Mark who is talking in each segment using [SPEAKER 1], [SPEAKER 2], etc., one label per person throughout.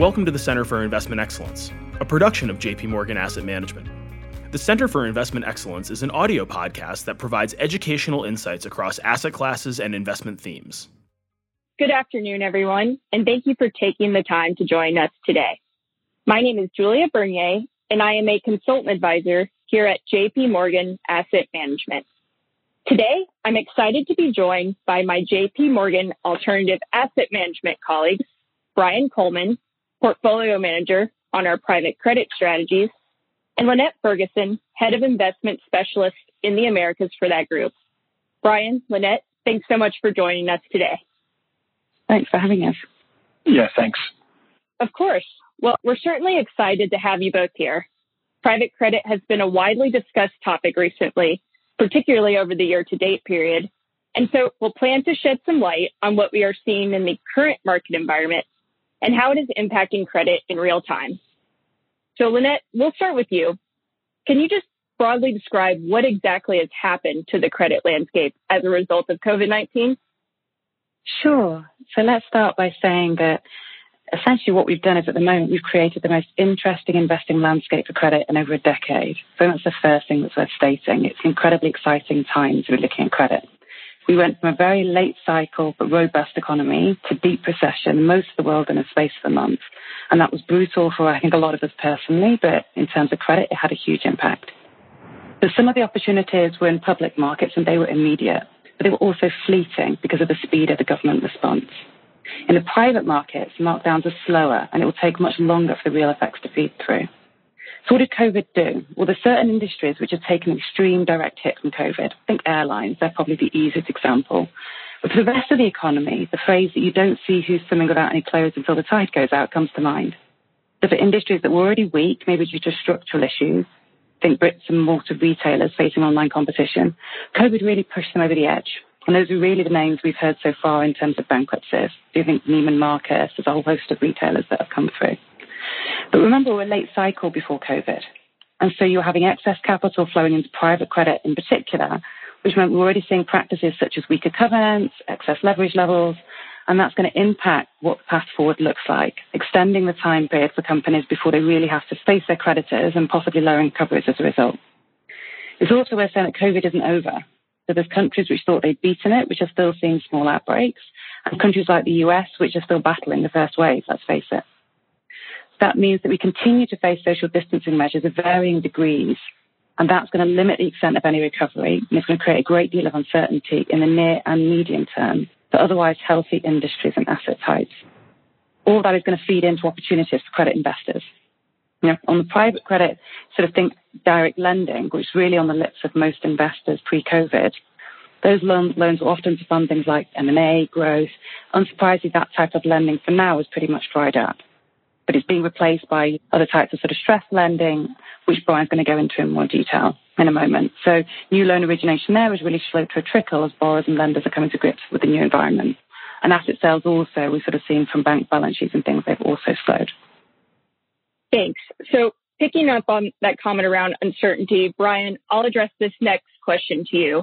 [SPEAKER 1] Welcome to the Center for Investment Excellence, a production of JP Morgan Asset Management. The Center for Investment Excellence is an audio podcast that provides educational insights across asset classes and investment themes.
[SPEAKER 2] Good afternoon, everyone, and thank you for taking the time to join us today. My name is Julia Bernier, and I am a consultant advisor here at JP Morgan Asset Management. Today, I'm excited to be joined by my JP Morgan Alternative Asset Management colleagues, Brian Coleman, Portfolio Manager on our private credit strategies, and Lynette Ferguson, Head of Investment Specialist in the Americas for that group. Brian, Lynette, thanks so much for joining us today.
[SPEAKER 3] Thanks for having us.
[SPEAKER 4] Yeah, thanks.
[SPEAKER 2] Of course. Well, we're certainly excited to have you both here. Private credit has been a widely discussed topic recently, particularly over the year to date period. And so we'll plan to shed some light on what we are seeing in the current market environment and how it is impacting credit in real time. So, Lynette, we'll start with you. Can you just broadly describe what exactly has happened to the credit landscape as a result of COVID 19?
[SPEAKER 3] Sure. So let's start by saying that essentially what we've done is at the moment we've created the most interesting investing landscape for credit in over a decade. So that's the first thing that's worth stating. It's incredibly exciting times we're looking at credit. We went from a very late cycle but robust economy to deep recession, most of the world in a space of a month. And that was brutal for, I think, a lot of us personally, but in terms of credit, it had a huge impact. So some of the opportunities were in public markets and they were immediate, but they were also fleeting because of the speed of the government response. In the private markets, markdowns are slower and it will take much longer for the real effects to feed through. So what did COVID do? Well, there's certain industries which have taken an extreme direct hit from COVID. I think airlines, they're probably the easiest example. But for the rest of the economy, the phrase that you don't see who's swimming without any clothes until the tide goes out comes to mind. So for industries that were already weak, maybe due to structural issues, think bricks and mortar retailers facing online competition, COVID really pushed them over the edge. And those are really the names we've heard so far in terms of bankruptcies. Do you think Neiman Marcus? There's a whole host of retailers that have come through. But remember, we're late cycle before COVID. And so you're having excess capital flowing into private credit in particular, which meant we're already seeing practices such as weaker covenants, excess leverage levels, and that's going to impact what the path forward looks like, extending the time period for companies before they really have to face their creditors and possibly lowering coverage as a result. It's also worth saying that COVID isn't over. So there's countries which thought they'd beaten it, which are still seeing small outbreaks, and countries like the US, which are still battling the first wave, let's face it. That means that we continue to face social distancing measures of varying degrees, and that's going to limit the extent of any recovery, and it's going to create a great deal of uncertainty in the near and medium term for otherwise healthy industries and asset types. All that is going to feed into opportunities for credit investors. You know, on the private credit, sort of think direct lending, which is really on the lips of most investors pre-COVID. Those loans, loans are often to fund things like M&A, growth. Unsurprisingly, that type of lending for now is pretty much dried up but it's being replaced by other types of sort of stress lending, which Brian's going to go into in more detail in a moment. So new loan origination there is really slowed to a trickle as borrowers and lenders are coming to grips with the new environment. And asset sales also, we've sort of seen from bank balance sheets and things, they've also slowed.
[SPEAKER 2] Thanks. So picking up on that comment around uncertainty, Brian, I'll address this next question to you.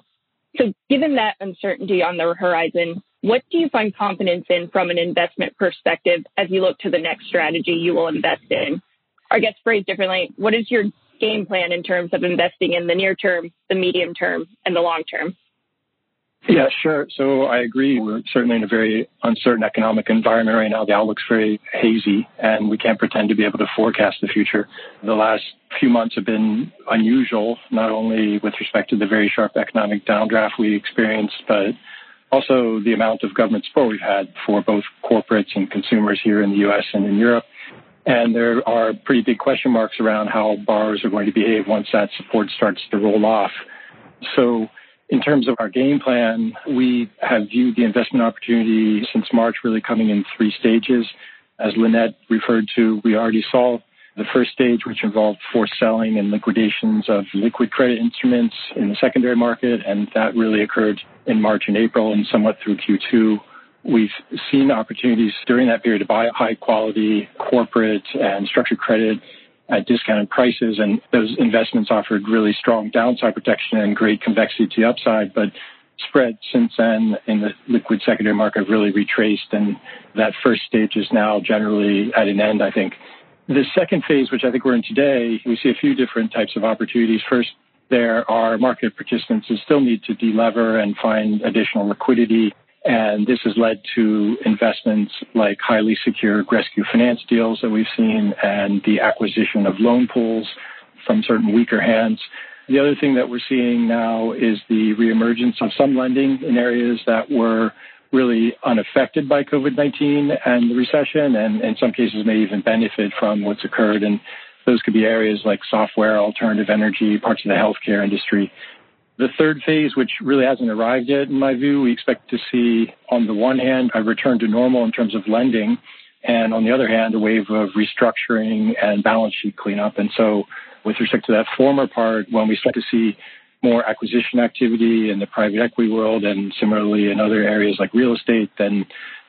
[SPEAKER 2] So given that uncertainty on the horizon, what do you find confidence in from an investment perspective as you look to the next strategy you will invest in? I guess phrased differently, what is your game plan in terms of investing in the near term, the medium term, and the long term?
[SPEAKER 4] Yeah, sure. So I agree. We're certainly in a very uncertain economic environment right now. The outlook's very hazy, and we can't pretend to be able to forecast the future. The last few months have been unusual, not only with respect to the very sharp economic downdraft we experienced, but also the amount of government support we've had for both corporates and consumers here in the U.S. and in Europe. And there are pretty big question marks around how borrowers are going to behave once that support starts to roll off. So in terms of our game plan, we have viewed the investment opportunity since March really coming in three stages. As Lynette referred to, we already saw the first stage, which involved forced selling and liquidations of liquid credit instruments in the secondary market, and that really occurred in March and April and somewhat through Q2. We've seen opportunities during that period to buy high quality corporate and structured credit at discounted prices, and those investments offered really strong downside protection and great convexity to the upside, but spread since then in the liquid secondary market really retraced, and that first stage is now generally at an end, I think. The second phase, which I think we're in today, we see a few different types of opportunities. First, there are market participants who still need to delever and find additional liquidity. And this has led to investments like highly secured rescue finance deals that we've seen and the acquisition of loan pools from certain weaker hands. The other thing that we're seeing now is the reemergence of some lending in areas that were really unaffected by COVID 19 and the recession, and in some cases may even benefit from what's occurred. And those could be areas like software, alternative energy, parts of the healthcare industry. The third phase, which really hasn't arrived yet, in my view, we expect to see, on the one hand, a return to normal in terms of lending, and on the other hand, a wave of restructuring and balance sheet cleanup. And so, with respect to that former part, when we start to see more acquisition activity in the private equity world and similarly in other areas like real estate, then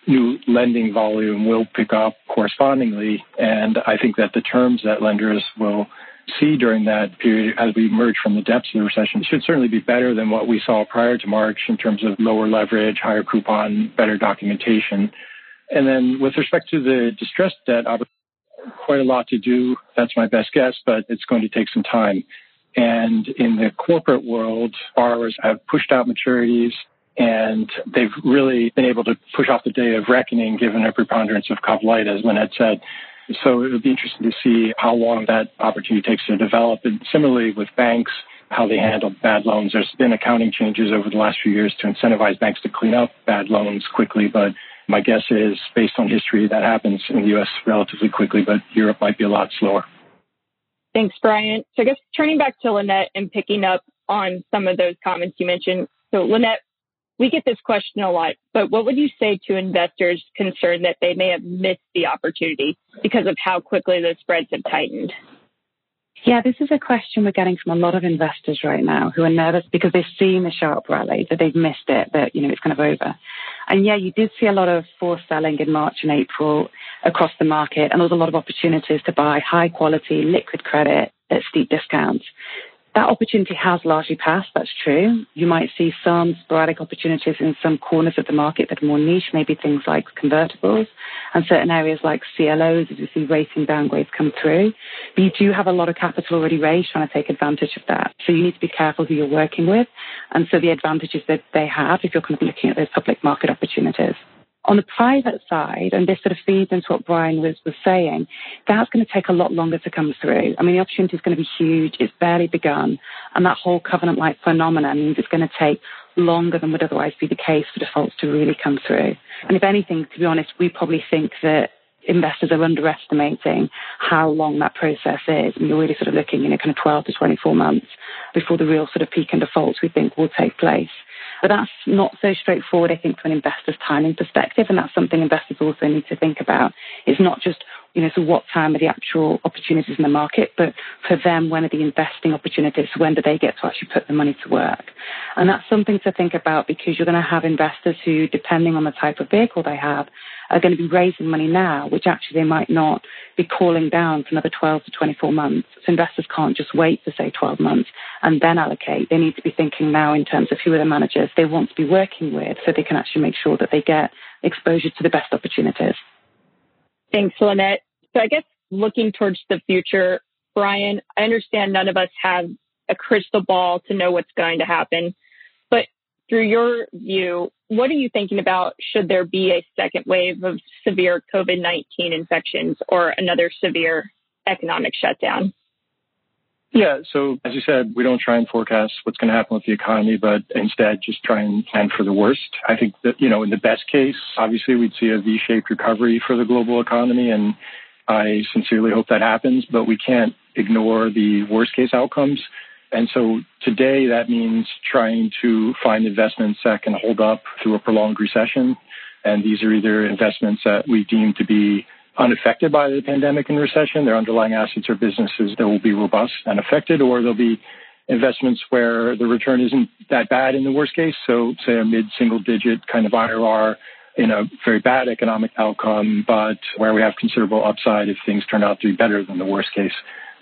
[SPEAKER 4] new lending volume will pick up correspondingly. And I think that the terms that lenders will see during that period as we emerge from the depths of the recession should certainly be better than what we saw prior to March in terms of lower leverage, higher coupon, better documentation. And then with respect to the distressed debt, quite a lot to do. That's my best guess, but it's going to take some time. And in the corporate world, borrowers have pushed out maturities and they've really been able to push off the day of reckoning given a preponderance of light, as Lynette said. So it would be interesting to see how long that opportunity takes to develop. And similarly with banks, how they handle bad loans. There's been accounting changes over the last few years to incentivize banks to clean up bad loans quickly, but my guess is, based on history, that happens in the U.S. relatively quickly, but Europe might be a lot slower.
[SPEAKER 2] Thanks, Brian. So I guess turning back to Lynette and picking up on some of those comments you mentioned. So Lynette, we get this question a lot, but what would you say to investors concerned that they may have missed the opportunity because of how quickly the spreads have tightened?
[SPEAKER 3] Yeah, this is a question we're getting from a lot of investors right now who are nervous because they've seen the sharp rally, that they've missed it, that, you know, it's kind of over. And yeah, you did see a lot of forced selling in March and April across the market, and there was a lot of opportunities to buy high quality liquid credit at steep discounts. That opportunity has largely passed. That's true. You might see some sporadic opportunities in some corners of the market that are more niche, maybe things like convertibles and certain areas like CLOs as you see rating downgrades come through. But you do have a lot of capital already raised trying to take advantage of that. So you need to be careful who you're working with. And so the advantages that they have if you're kind of looking at those public market opportunities. On the private side, and this sort of feeds into what Brian was, was saying, that's going to take a lot longer to come through. I mean, the opportunity is going to be huge. It's barely begun. And that whole covenant-lite phenomenon means it's going to take longer than would otherwise be the case for defaults to really come through. And if anything, to be honest, we probably think that investors are underestimating how long that process is. And you're really sort of looking, you know, kind of 12 to 24 months before the real sort of peak in defaults we think will take place. But that's not so straightforward, I think, from an investor's timing perspective. And that's something investors also need to think about. It's not just, you know, so what time are the actual opportunities in the market, but for them, when are the investing opportunities? When do they get to actually put the money to work? And that's something to think about because you're going to have investors who, depending on the type of vehicle they have, are going to be raising money now, which actually they might not be calling down for another 12 to 24 months. So investors can't just wait for, say, 12 months and then allocate. They need to be thinking now in terms of who are the managers they want to be working with so they can actually make sure that they get exposure to the best opportunities.
[SPEAKER 2] Thanks, Lynette. So I guess looking towards the future, Brian, I understand none of us have a crystal ball to know what's going to happen. Through your view, what are you thinking about? Should there be a second wave of severe COVID 19 infections or another severe economic shutdown?
[SPEAKER 4] Yeah, so as you said, we don't try and forecast what's going to happen with the economy, but instead just try and plan for the worst. I think that, you know, in the best case, obviously we'd see a V shaped recovery for the global economy, and I sincerely hope that happens, but we can't ignore the worst case outcomes. And so today that means trying to find investments that can hold up through a prolonged recession. And these are either investments that we deem to be unaffected by the pandemic and recession. Their underlying assets or businesses that will be robust and affected, or there'll be investments where the return isn't that bad in the worst case. So say a mid single digit kind of IRR in a very bad economic outcome, but where we have considerable upside if things turn out to be better than the worst case.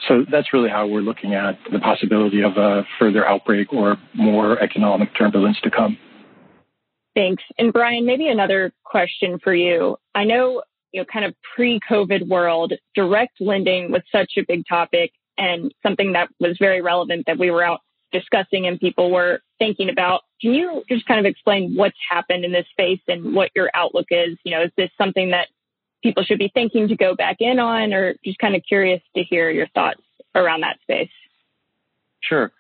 [SPEAKER 4] So that's really how we're looking at the possibility of a further outbreak or more economic turbulence to come.
[SPEAKER 2] Thanks. And Brian, maybe another question for you. I know, you know, kind of pre-COVID world, direct lending was such a big topic and something that was very relevant that we were out discussing and people were thinking about. Can you just kind of explain what's happened in this space and what your outlook is? You know, is this something that people should be thinking to go back in on or just kind of curious to hear your thoughts around that space?
[SPEAKER 4] Sure.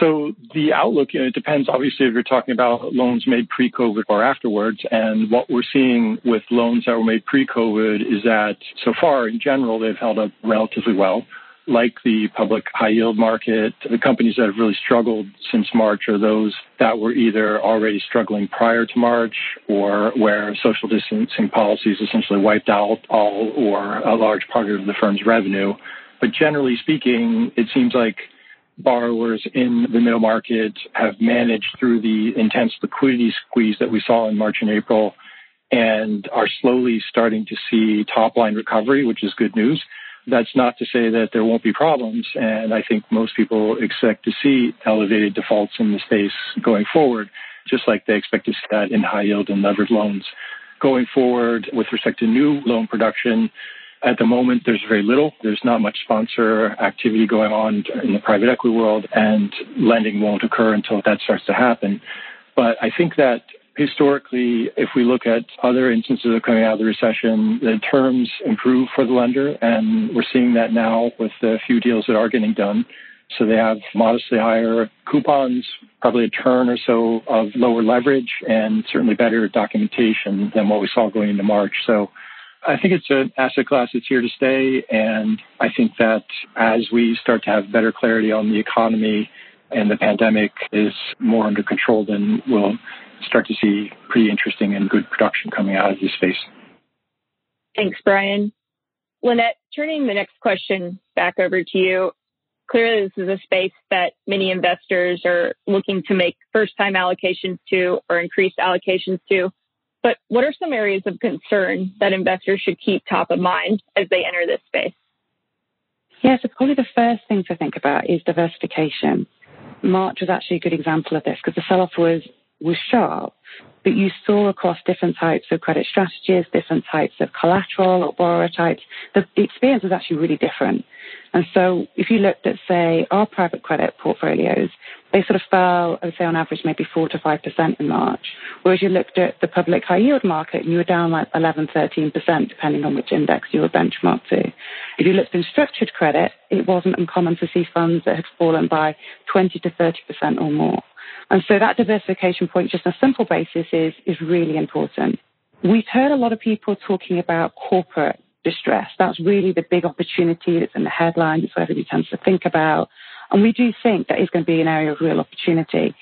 [SPEAKER 4] So the outlook, you know, it depends obviously if you're talking about loans made pre-COVID or afterwards. And what we're seeing with loans that were made pre-COVID is that so far in general, they've held up relatively well. Like the public high yield market, the companies that have really struggled since March are those that were either already struggling prior to March or where social distancing policies essentially wiped out all or a large part of the firm's revenue. But generally speaking, it seems like borrowers in the middle market have managed through the intense liquidity squeeze that we saw in March and April and are slowly starting to see top line recovery, which is good news. That's not to say that there won't be problems. And I think most people expect to see elevated defaults in the space going forward, just like they expect to see that in high yield and levered loans. Going forward with respect to new loan production, at the moment, there's very little. There's not much sponsor activity going on in the private equity world, and lending won't occur until that starts to happen. But I think that historically, if we look at other instances of coming out of the recession, the terms improve for the lender, and we're seeing that now with the few deals that are getting done. So they have modestly higher coupons, probably a turn or so of lower leverage, and certainly better documentation than what we saw going into March. So I think it's an asset class that's here to stay. And I think that as we start to have better clarity on the economy and the pandemic is more under control, then we'll start to see pretty interesting and good production coming out of this space.
[SPEAKER 2] Thanks, Brian. Lynette, turning the next question back over to you. Clearly, this is a space that many investors are looking to make first time allocations to or increased allocations to. But what are some areas of concern that investors should keep top of mind as they enter this space?
[SPEAKER 3] Yeah, so probably the first thing to think about is diversification. March was actually a good example of this because the sell-off was was sharp, but you saw across different types of credit strategies, different types of collateral or borrower types, the, experience was actually really different. And so if you looked at, say, our private credit portfolios, they sort of fell, I would say on average, maybe 4 to 5% in March. Whereas you looked at the public high yield market and you were down like 11, 13%, depending on which index you were benchmarked to. If you looked in structured credit, it wasn't uncommon to see funds that had fallen by 20 to 30% or more. And so that diversification point, just on a simple basis, is, is really important. We've heard a lot of people talking about corporate distress. That's really the big opportunity that's in the headlines. It's what everybody tends to think about. And we do think that is going to be an area of real opportunity.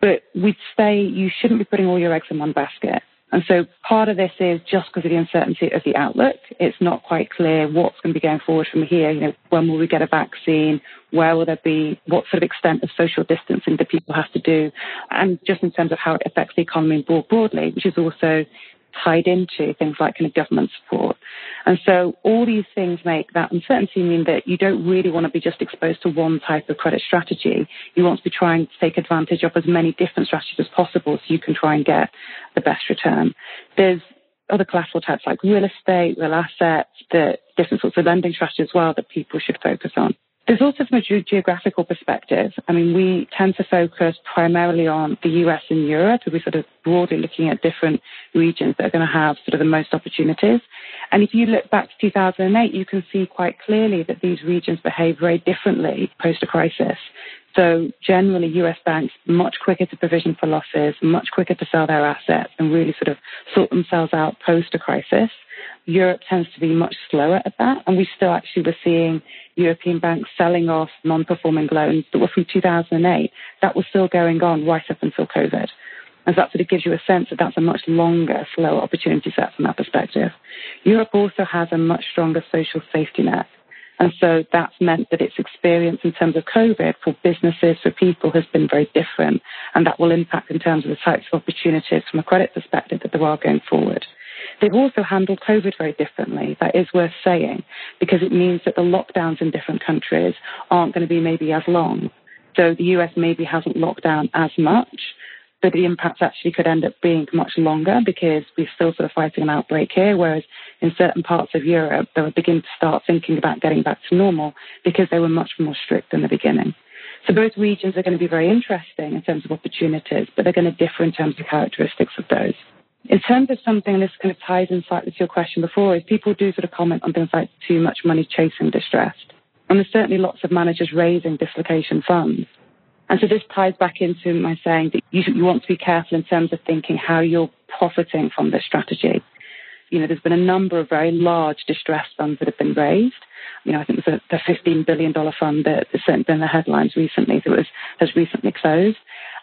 [SPEAKER 3] But we'd say you shouldn't be putting all your eggs in one basket. And so part of this is just because of the uncertainty of the outlook. It's not quite clear what's going to be going forward from here. You know, when will we get a vaccine? Where will there be? What sort of extent of social distancing do people have to do? And just in terms of how it affects the economy more broadly, which is also tied into things like kind of government support. And so all these things make that uncertainty mean that you don't really want to be just exposed to one type of credit strategy. You want to be trying to take advantage of as many different strategies as possible so you can try and get the best return. There's other collateral types like real estate, real assets, the different sorts of lending strategies as well that people should focus on. There's also from a ge- geographical perspective. I mean, we tend to focus primarily on the US and Europe. We're sort of broadly looking at different regions that are going to have sort of the most opportunities. And if you look back to 2008, you can see quite clearly that these regions behave very differently post a crisis. So generally, US banks much quicker to provision for losses, much quicker to sell their assets and really sort of sort themselves out post a crisis. Europe tends to be much slower at that. And we still actually were seeing European banks selling off non-performing loans that were from 2008. That was still going on right up until COVID. And so that sort of gives you a sense that that's a much longer, slower opportunity set from that perspective. Europe also has a much stronger social safety net. And so that's meant that its experience in terms of COVID for businesses, for people has been very different. And that will impact in terms of the types of opportunities from a credit perspective that there are going forward. They've also handled COVID very differently. That is worth saying because it means that the lockdowns in different countries aren't going to be maybe as long. So the US maybe hasn't locked down as much, but the impacts actually could end up being much longer because we're still sort of fighting an outbreak here, whereas in certain parts of Europe, they were beginning to start thinking about getting back to normal because they were much more strict in the beginning. So both regions are going to be very interesting in terms of opportunities, but they're going to differ in terms of characteristics of those. In terms of something this kind of ties in slightly to your question before, is people do sort of comment on things like too much money chasing distressed. And there's certainly lots of managers raising dislocation funds. And so this ties back into my saying that you, you want to be careful in terms of thinking how you're profiting from this strategy. You know, there's been a number of very large distressed funds that have been raised. You know, I think there's a, a $15 billion fund that has been in the headlines recently that was, has recently closed.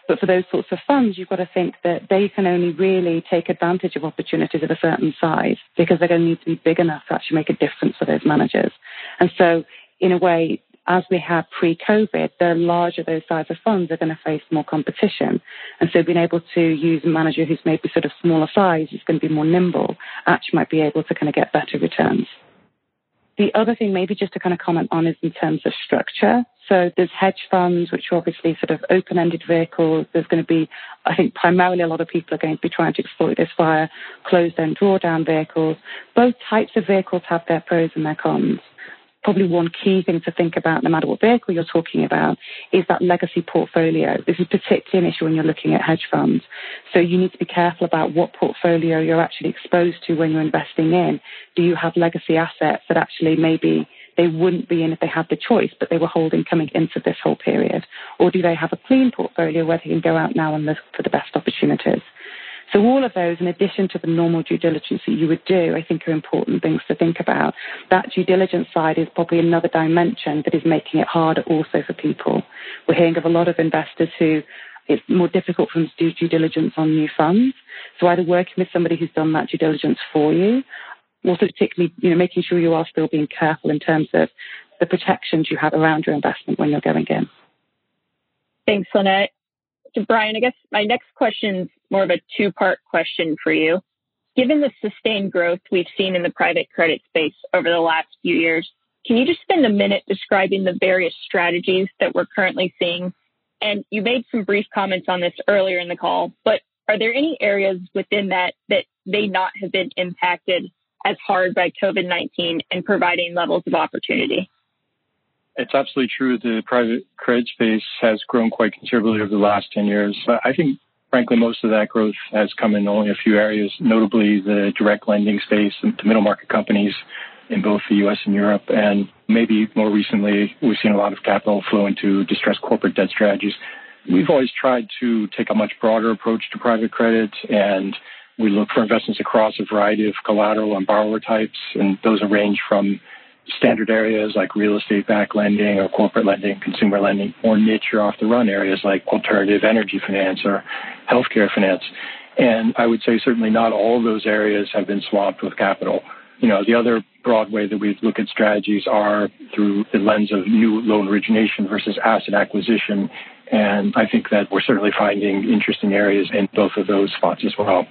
[SPEAKER 3] But for those sorts of funds, you've got to think that they can only really take advantage of opportunities of a certain size because they're going to need to be big enough to actually make a difference for those managers. And so, in a way, as we had pre-COVID, the larger those size of funds are going to face more competition. And so being able to use a manager who's maybe sort of smaller size is going to be more nimble, actually might be able to kind of get better returns. The other thing maybe just to kind of comment on is in terms of structure. So there's hedge funds, which are obviously sort of open-ended vehicles. There's going to be, I think, primarily a lot of people are going to be trying to exploit this via closed-end drawdown vehicles. Both types of vehicles have their pros and their cons probably one key thing to think about, no matter what vehicle you're talking about, is that legacy portfolio. This is particularly an issue when you're looking at hedge funds. So you need to be careful about what portfolio you're actually exposed to when you're investing in. Do you have legacy assets that actually maybe they wouldn't be in if they had the choice, but they were holding coming into this whole period? Or do they have a clean portfolio where they can go out now and look for the best opportunities? So all of those, in addition to the normal due diligence that you would do, I think are important things to think about. That due diligence side is probably another dimension that is making it harder also for people. We're hearing of a lot of investors who it's more difficult for them to do due diligence on new funds. So either working with somebody who's done that due diligence for you, also particularly, you know, making sure you are still being careful in terms of the protections you have around your investment when you're going in.
[SPEAKER 2] Thanks, Lynette to Brian, I guess my next question is more of a two part question for you. Given the sustained growth we've seen in the private credit space over the last few years, can you just spend a minute describing the various strategies that we're currently seeing? And you made some brief comments on this earlier in the call, but are there any areas within that that may not have been impacted as hard by COVID 19 and providing levels of opportunity?
[SPEAKER 4] It's absolutely true. The private credit space has grown quite considerably over the last 10 years. But I think, frankly, most of that growth has come in only a few areas, notably the direct lending space and the middle market companies in both the US and Europe. And maybe more recently, we've seen a lot of capital flow into distressed corporate debt strategies. We've always tried to take a much broader approach to private credit and we look for investments across a variety of collateral and borrower types, and those range from standard areas like real estate backed lending or corporate lending, consumer lending, or niche or off the run areas like alternative energy finance or healthcare finance. And I would say certainly not all those areas have been swamped with capital. You know, the other broad way that we look at strategies are through the lens of new loan origination versus asset acquisition. And I think that we're certainly finding interesting areas in both of those spots as well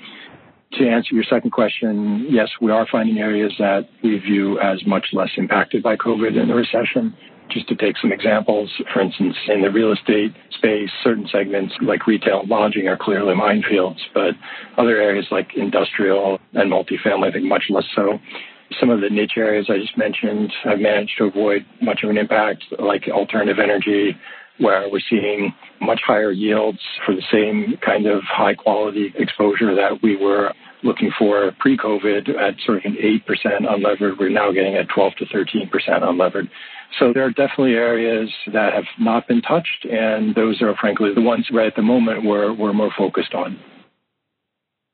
[SPEAKER 4] to answer your second question, yes, we are finding areas that we view as much less impacted by COVID and the recession. Just to take some examples, for instance, in the real estate space, certain segments like retail and lodging are clearly minefields, but other areas like industrial and multifamily, I think much less so. Some of the niche areas I just mentioned have managed to avoid much of an impact, like alternative energy, where we're seeing much higher yields for the same kind of high quality exposure that we were looking for pre-COVID at sort of an 8% unlevered. We're now getting at 12 to 13% unlevered. So there are definitely areas that have not been touched, and those are frankly the ones right at the moment we're, we're more focused on.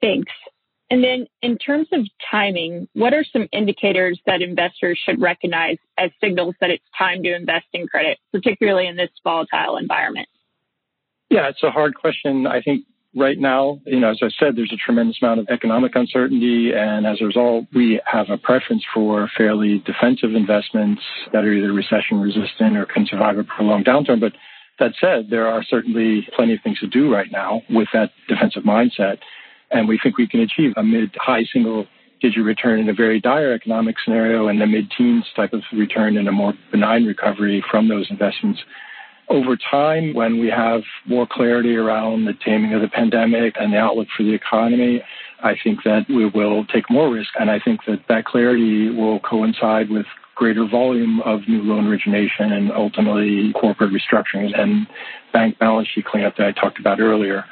[SPEAKER 2] Thanks. And then in terms of timing, what are some indicators that investors should recognize as signals that it's time to invest in credit, particularly in this volatile environment?
[SPEAKER 4] Yeah, it's a hard question. I think right now, you know, as I said, there's a tremendous amount of economic uncertainty. And as a result, we have a preference for fairly defensive investments that are either recession resistant or can survive a prolonged downturn. But that said, there are certainly plenty of things to do right now with that defensive mindset. And we think we can achieve a mid high single digit return in a very dire economic scenario and the mid teens type of return in a more benign recovery from those investments. Over time, when we have more clarity around the taming of the pandemic and the outlook for the economy, I think that we will take more risk. And I think that that clarity will coincide with greater volume of new loan origination and ultimately corporate restructurings and bank balance sheet cleanup that I talked about earlier,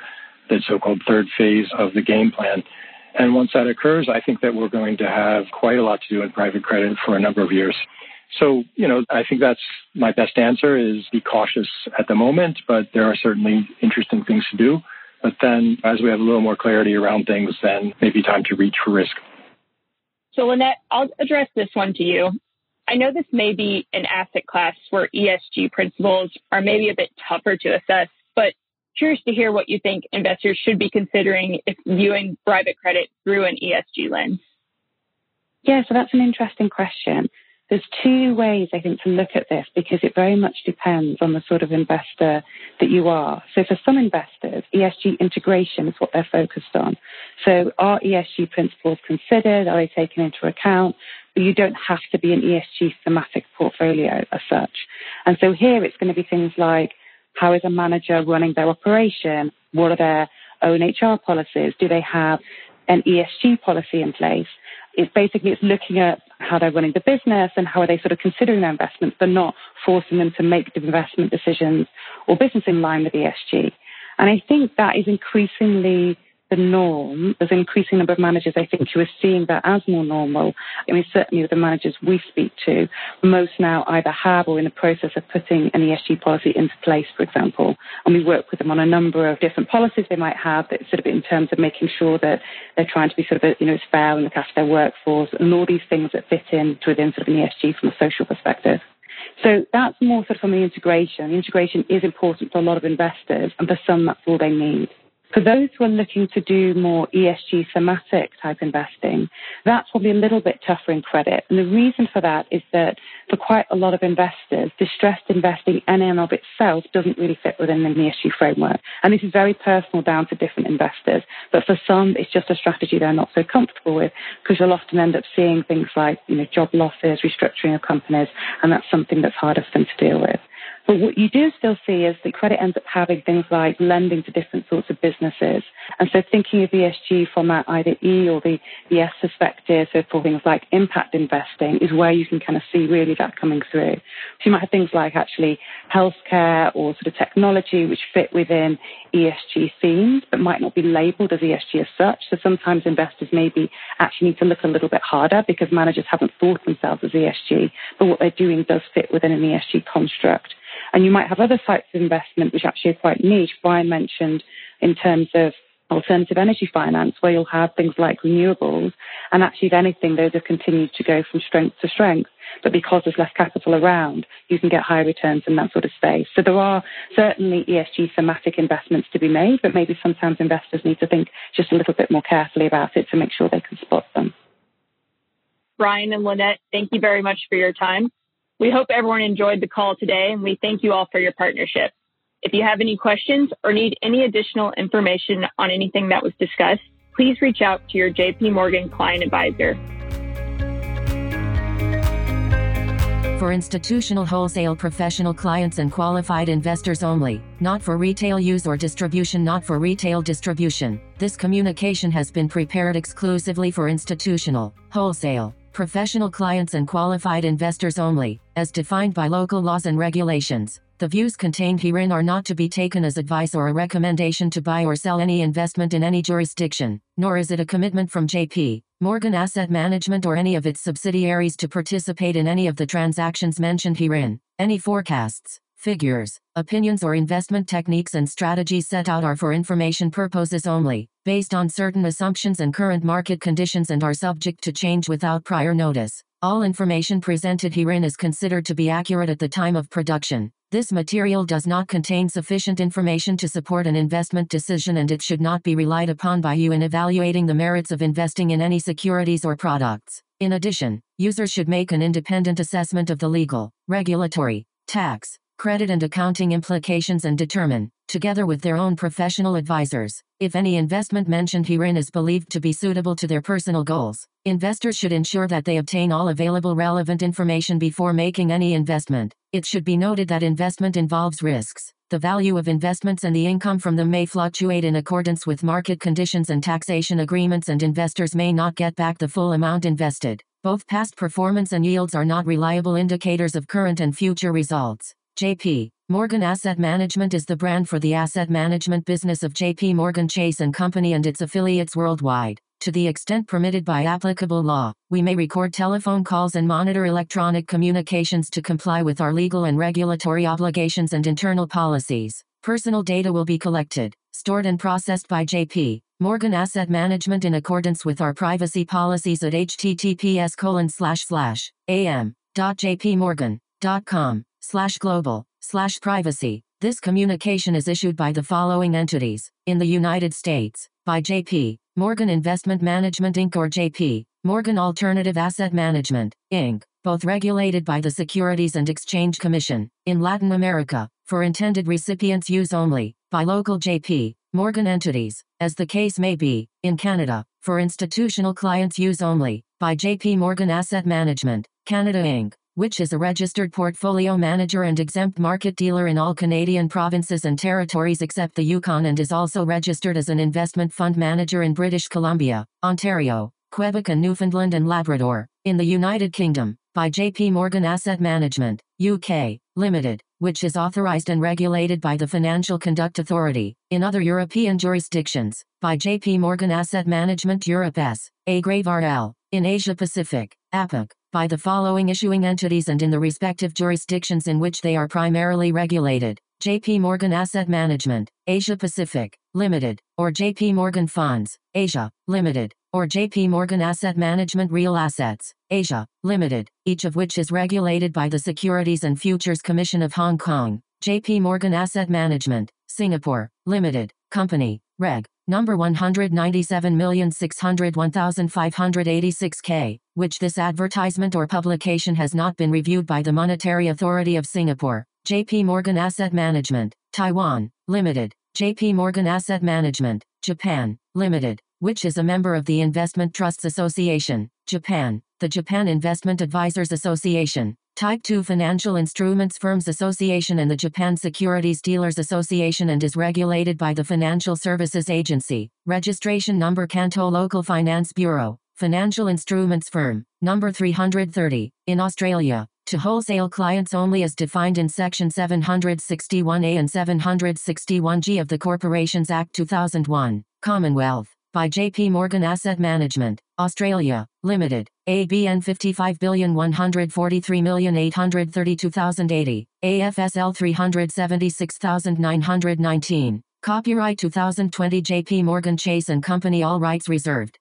[SPEAKER 4] the so-called third phase of the game plan. And once that occurs, I think that we're going to have quite a lot to do in private credit for a number of years. So, you know, I think that's my best answer is be cautious at the moment, but there are certainly interesting things to do. But then as we have a little more clarity around things, then maybe time to reach for risk.
[SPEAKER 2] So Lynette, I'll address this one to you. I know this may be an asset class where ESG principles are maybe a bit tougher to assess, but curious to hear what you think investors should be considering if viewing private credit through an ESG lens.
[SPEAKER 3] Yeah, so that's an interesting question. There's two ways I think to look at this because it very much depends on the sort of investor that you are. So for some investors, ESG integration is what they're focused on. So are ESG principles considered? Are they taken into account? But you don't have to be an ESG thematic portfolio as such. And so here it's going to be things like how is a manager running their operation? What are their own HR policies? Do they have an ESG policy in place? It's basically it's looking at how they're running the business and how are they sort of considering their investments, but not forcing them to make the investment decisions or business in line with ESG. And I think that is increasingly the norm. There's an increasing number of managers, I think, who are seeing that as more normal. I mean, certainly with the managers we speak to, most now either have or in the process of putting an ESG policy into place, for example. And we work with them on a number of different policies they might have that sort of in terms of making sure that they're trying to be sort of, you know, fair and look after their workforce and all these things that fit in within sort of an ESG from a social perspective. So that's more sort of from the integration. Integration is important for a lot of investors, and for some, that's all they need. For those who are looking to do more ESG thematic type investing, that's probably a little bit tougher in credit. And the reason for that is that for quite a lot of investors, distressed investing in and of itself doesn't really fit within the ESG framework. And this is very personal down to different investors. But for some, it's just a strategy they're not so comfortable with because you'll often end up seeing things like, you know, job losses, restructuring of companies, and that's something that's harder for them to deal with. But what you do still see is that credit ends up having things like lending to different sorts of businesses. And so thinking of ESG from that either E or the, S perspective, so for things like impact investing is where you can kind of see really that coming through. So you might have things like actually healthcare or sort of technology which fit within ESG themes, but might not be labeled as ESG as such. So sometimes investors maybe actually need to look a little bit harder because managers haven't thought themselves as ESG, but what they're doing does fit within an ESG construct. And you might have other types of investment which actually are quite niche. Brian mentioned in terms of alternative energy finance, where you'll have things like renewables. And actually, if anything, those have continued to go from strength to strength. But because there's less capital around, you can get higher returns in that sort of space. So there are certainly ESG thematic investments to be made, but maybe sometimes investors need to think just a little bit more carefully about it to make sure they can spot them.
[SPEAKER 2] Brian and Lynette, thank you very much for your time. We hope everyone enjoyed the call today and we thank you all for your partnership. If you have any questions or need any additional information on anything that was discussed, please reach out to your JP Morgan client advisor.
[SPEAKER 5] For institutional wholesale professional clients and qualified investors only, not for retail use or distribution, not for retail distribution. This communication has been prepared exclusively for institutional, wholesale, professional clients and qualified investors only, as defined by local laws and regulations. The views contained herein are not to be taken as advice or a recommendation to buy or sell any investment in any jurisdiction, nor is it a commitment from JP Morgan Asset Management or any of its subsidiaries to participate in any of the transactions mentioned herein. Any forecasts, figures, opinions or investment techniques and strategies set out are for information purposes only, based on certain assumptions and current market conditions and are subject to change without prior notice. All information presented herein is considered to be accurate at the time of production. This material does not contain sufficient information to support an investment decision and it should not be relied upon by you in evaluating the merits of investing in any securities or products. In addition, users should make an independent assessment of the legal, regulatory, tax, credit and accounting implications and determine, together with their own professional advisors. If any investment mentioned herein is believed to be suitable to their personal goals, investors should ensure that they obtain all available relevant information before making any investment. It should be noted that investment involves risks. The value of investments and the income from them may fluctuate in accordance with market conditions and taxation agreements, and investors may not get back the full amount invested. Both past performance and yields are not reliable indicators of current and future results. JP Morgan Asset Management is the brand for the asset management business of JP Morgan Chase and Company and its affiliates worldwide. To the extent permitted by applicable law, we may record telephone calls and monitor electronic communications to comply with our legal and regulatory obligations and internal policies. Personal data will be collected, stored and processed by JP Morgan Asset Management in accordance with our privacy policies at https colon slash global slash privacy. This communication is issued by the following entities. In the United States, by JP Morgan Investment Management Inc. or JP Morgan Alternative Asset Management, Inc., both regulated by the Securities and Exchange Commission. In Latin America, for intended recipients' use only, by local JP Morgan entities, as the case may be. In Canada, for institutional clients' use only, by JP Morgan Asset Management, Canada Inc which is a registered portfolio manager and exempt market dealer in all Canadian provinces and territories except the Yukon and is also registered as an investment fund manager in British Columbia, Ontario, Quebec and Newfoundland and Labrador, in the United Kingdom, by JP Morgan Asset Management, UK, Limited, which is authorized and regulated by the Financial Conduct Authority, in other European jurisdictions, by JP Morgan Asset Management Europe S, A Grave RL, in Asia Pacific, APAC, by the following issuing entities and in the respective jurisdictions in which they are primarily regulated. JP Morgan Asset Management, Asia Pacific, Limited, or JP Morgan Funds, Asia, Limited, or JP Morgan Asset Management Real Assets, Asia, Limited, each of which is regulated by the Securities and Futures Commission of Hong Kong. JP Morgan Asset Management, Singapore, Limited, Company, Reg. Number 197601586K, which this advertisement or publication has not been reviewed by the Monetary Authority of Singapore, JP Morgan Asset Management, Taiwan, Limited, JP Morgan Asset Management, Japan, Limited, which is a member of the Investment Trusts Association, Japan, the Japan Investment Advisors Association, Type 2 Financial Instruments Firms Association and the Japan Securities Dealers Association and is regulated by the Financial Services Agency. Registration number Kanto Local Finance Bureau. Financial Instruments Firm. Number 330. In Australia. To wholesale clients only as defined in Section 761A and 761G of the Corporations Act 2001. Commonwealth by JP Morgan Asset Management, Australia, Limited, ABN 55,143,832,080, AFSL 376,919. Copyright 2020 JP Morgan Chase Company All rights reserved.